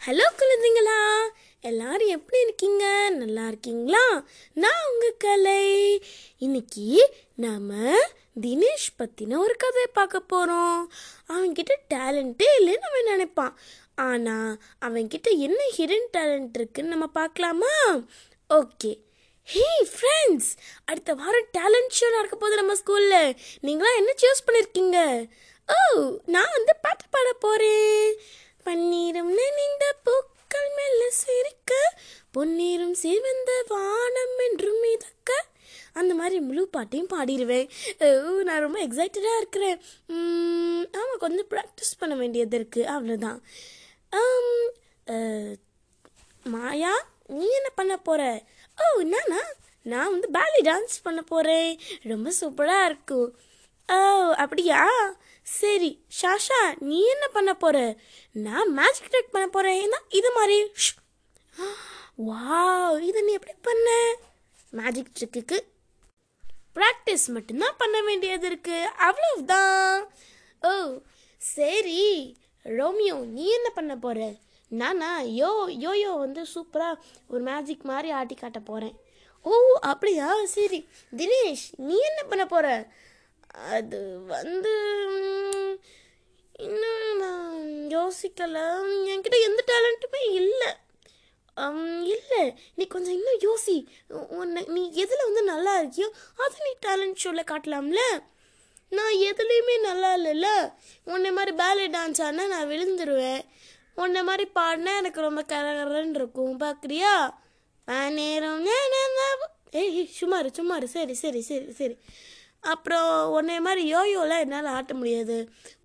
Hello குழந்தைங்களா எல்லாரும் எப்படி இருக்கீங்க? நல்லா இருக்கீங்களா? நான் உங்கள் கலை. இன்னைக்கு நாம தினேஷ் பற்றின ஒரு கதை பார்க்க போகிறோம் அவன்கிட்ட டேலண்ட்டே இல்லைன்னு அவன் நினைப்பான். ஆனால் அவன்கிட்ட என்ன ஹிடன் டேலண்ட் இருக்குன்னு நம்ம பார்க்கலாமா? ஓகே ஹே ஃப்ரெண்ட்ஸ் அடுத்த வாரம் டேலண்ட் ஷோ நடக்க போகுது நம்ம ஸ்கூலில் நீங்களாம் என்ன சூஸ் பண்ணியிருக்கீங்க ஓ oh, நான் வந்து பாட்டு பாட போகிறேன் பன்னீரும் நனைந்த பொன்னீரும் சிவந்த வானம் என்றும் மிதக்க. அந்த மாதிரி முழு பாட்டையும் பாடிடுவேன். ஓ, நான் ரொம்ப எக்ஸைட்டடாக இருக்கிறேன். ஆமாம் கொஞ்சம் ப்ராக்டிஸ் பண்ண வேண்டியது இருக்குது அவ்வளோதான் ஆம், மாயா நீ என்ன பண்ண போற? ஓ என்னன்னா நான் வந்து பேலி டான்ஸ் பண்ண போகிறேன் ரொம்ப சூப்பராக இருக்கும். ஓ அப்படியா? சரி ஷாஷா நீ என்ன பண்ண போற? நான் மேஜிக் ட்ரிக் பண்ண போகிறேன் ஏன்னா இது மாதிரி. வாவ் இதை நீ எப்படி பண்ண? மேஜிக் ட்ரிக்குக்கு ப்ராக்டிஸ் மட்டும்தான் பண்ண வேண்டியது இருக்கு. அவ்வளவுதான். ஓ சரி. ரோமியோ நீ என்ன பண்ண போற? நானா யோ யோயோ வந்து சூப்பராக ஒரு மேஜிக் மாதிரி ஆட்டி காட்ட போகிறேன் ஓ அப்படியா? சரி. தினேஷ் நீ என்ன பண்ண போகிற அது வந்து இன்னும் நான் யோசிக்கலை. என்கிட்ட எந்த டேலண்ட்டுமே இல்லை. இல்லை நீ கொஞ்சம் இன்னும் யோசி. உன்னை நீ எதில் வந்து நல்லா இருக்கியோ அதை நீ டேலண்ட் ஷோவில் காட்டலாம்ல. நான் எதுலேயுமே நல்லா இல்லைல்ல. உன்னை மாதிரி பேலே டான்ஸ் ஆடினா நான் விழுந்துருவேன். உன்னை மாதிரி பாடினா எனக்கு ரொம்ப கரகரன்னு இருக்கும் பார்க்குறியா நேரம் ஏய் ஏய், சும்மா சும்மா சரி சரி சரி சரி. அப்புறம் உன்னை மாதிரி யோயோலாம் என்னால் ஆட்ட முடியாது.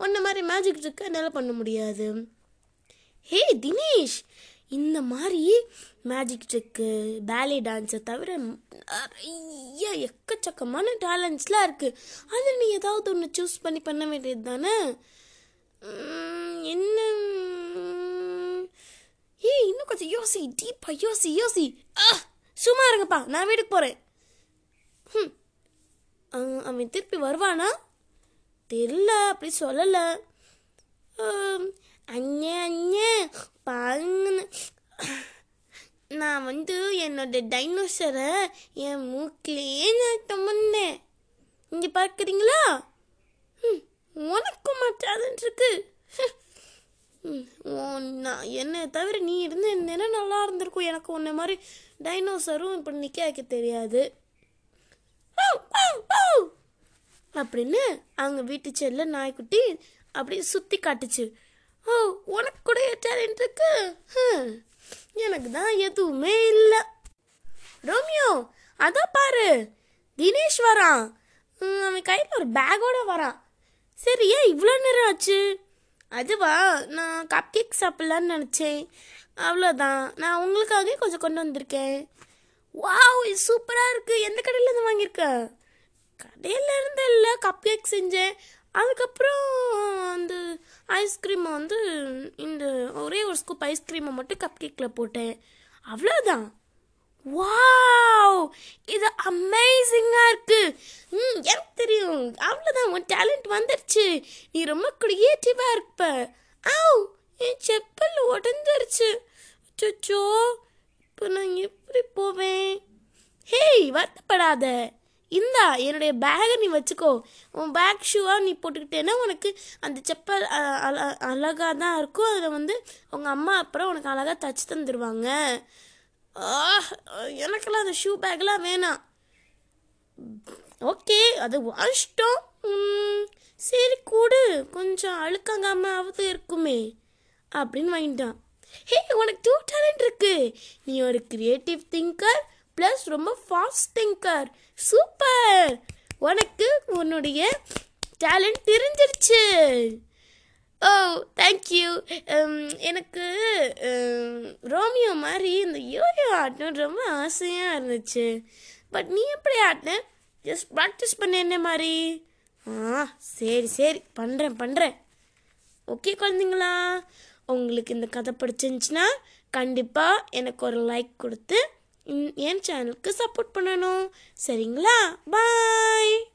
உன்னை மாதிரி மேஜிக் ட்ரிக்கை என்னால் பண்ண முடியாது. ஹே தினேஷ்! இந்த மாதிரி மேஜிக் ட்ரிக்கு பேலே டான்ஸை தவிர நிறைய எக்கச்சக்கமான டேலண்ட்ஸ்லாம் இருக்குது அதில் நீ ஏதாவது ஒன்று சூஸ் பண்ணி பண்ண வேண்டியது தானே? என்ன? ஏய் இன்னும் கொஞ்சம் யோசி டீப்பா யோசி யோசி. ஆ சும்மா இருங்கப்பா நான் வீட்டுக்கு போகிறேன் ம் அவன் திருப்பி வருவானா? தெரில அப்படி சொல்லலை. அண்ணே அண்ணே பாருங்க நான் வந்து என்னோட டைனோசரை என் மூக்கிலேயே நான் பண்ணேன். இங்கே பார்க்குறீங்களா? ம், உனக்கும் டேலண்ட் இருக்கு ம், நான் என்னை தவிர நீ இருந்து என்ன நல்லா இருந்திருக்கும். எனக்கு உன்ன மாதிரி டைனோசரும் இப்படி நிற்க வைக்க தெரியாது. அப்படின்னு அவங்க வீட்டு செல்ல நாய்க்குட்டி அப்படியே சுற்றி காட்டுச்சு. ஓ உனக்கு கூட டேலண்ட் இருக்கு எனக்கு தான் எதுவுமே இல்லை. ரோமியோ அதான் பாரு. தினேஷ் வரான். அவன் கையில் ஒரு பேக்கோட வரான். சரி ஏன் இவ்வளோ நேரம் ஆச்சு? அதுவா நான் கப் கேக் சாப்பிட்லான்னு நினச்சேன். அவ்வளோதான் நான் உங்களுக்காக கொஞ்சம் கொண்டு வந்திருக்கேன். வாவ் இது சூப்பராக இருக்குது எந்த கடையிலேருந்து வாங்கியிருக்க? கடையிலேருந்து இல்லை கப் கேக் செஞ்சேன். அதுக்கப்புறம் அந்த ஐஸ்கிரீமை வந்து இந்த ஒரே ஒரு ஸ்கூப் ஐஸ்கிரீமை மட்டும் கப் கேக்கில் போட்டேன். அவ்வளோதான் வாவ் இது அமேசிங்காக இருக்குது ம் எனக்கு தெரியும். அவ்வளோதான் உன் டேலண்ட் வந்துருச்சு. நீ ரொம்ப க்ரியேட்டிவாக இருப்ப. ஆவ் என் செப்பல் உடஞ்சிருச்சு. சொச்சோ இப்போ நான் எப்படி போவேன்? ஹேய் வருத்தப்படாத. இந்தா என்னுடைய பேகை நீ வச்சுக்கோ. உன் பேக் ஷூவாக நீ போட்டுக்கிட்டேன்னா உனக்கு அந்த செப்பல் அ- அழ- அழகாக தான் இருக்கும். அதில் வந்து உங்கள் அம்மா அப்புறம் உனக்கு அழகாக தச்சு தந்துடுவாங்க எனக்கெல்லாம் அந்த ஷூ பேக்லாம் வேணாம். ஓகே அது வாஷ்டம் சரி கூடு. கொஞ்சம் அழுக்காங்காமாவது இருக்குமே அப்படின்னு வாங்கிட்டான். ஹே உனக்கு டூ டேலண்ட் இருக்கு. நீ ஒரு கிரியேட்டிவ் திங்கர் ப்ளஸ் ரொம்ப ஃபாஸ்ட் திங்கர் சூப்பர் உனக்கு உன்னுடைய டேலண்ட் தெரிஞ்சிருச்சு. Oh, ஓ தேங்க்யூ um, எனக்கு um, ரோமியோ மாதிரி இந்த யோயோ ஆட்டம் ரொம்ப ஆசையாக இருந்துச்சு. பட் நீ எப்படி ஆட்டின ஜஸ்ட் ப்ராக்டிஸ் பண்ண என்ன மாதிரி? ஆ சரி சரி. பண்ணுறேன் பண்ணுறேன் ஓகே குழந்தைங்களா? உங்களுக்கு இந்த கதை பிடிச்சிருந்துச்சின்னா கண்டிப்பாக எனக்கு ஒரு லைக் கொடுத்து என் சேனலுக்கு சப்போர்ட் பண்ணணும். சரிங்களா? பாய்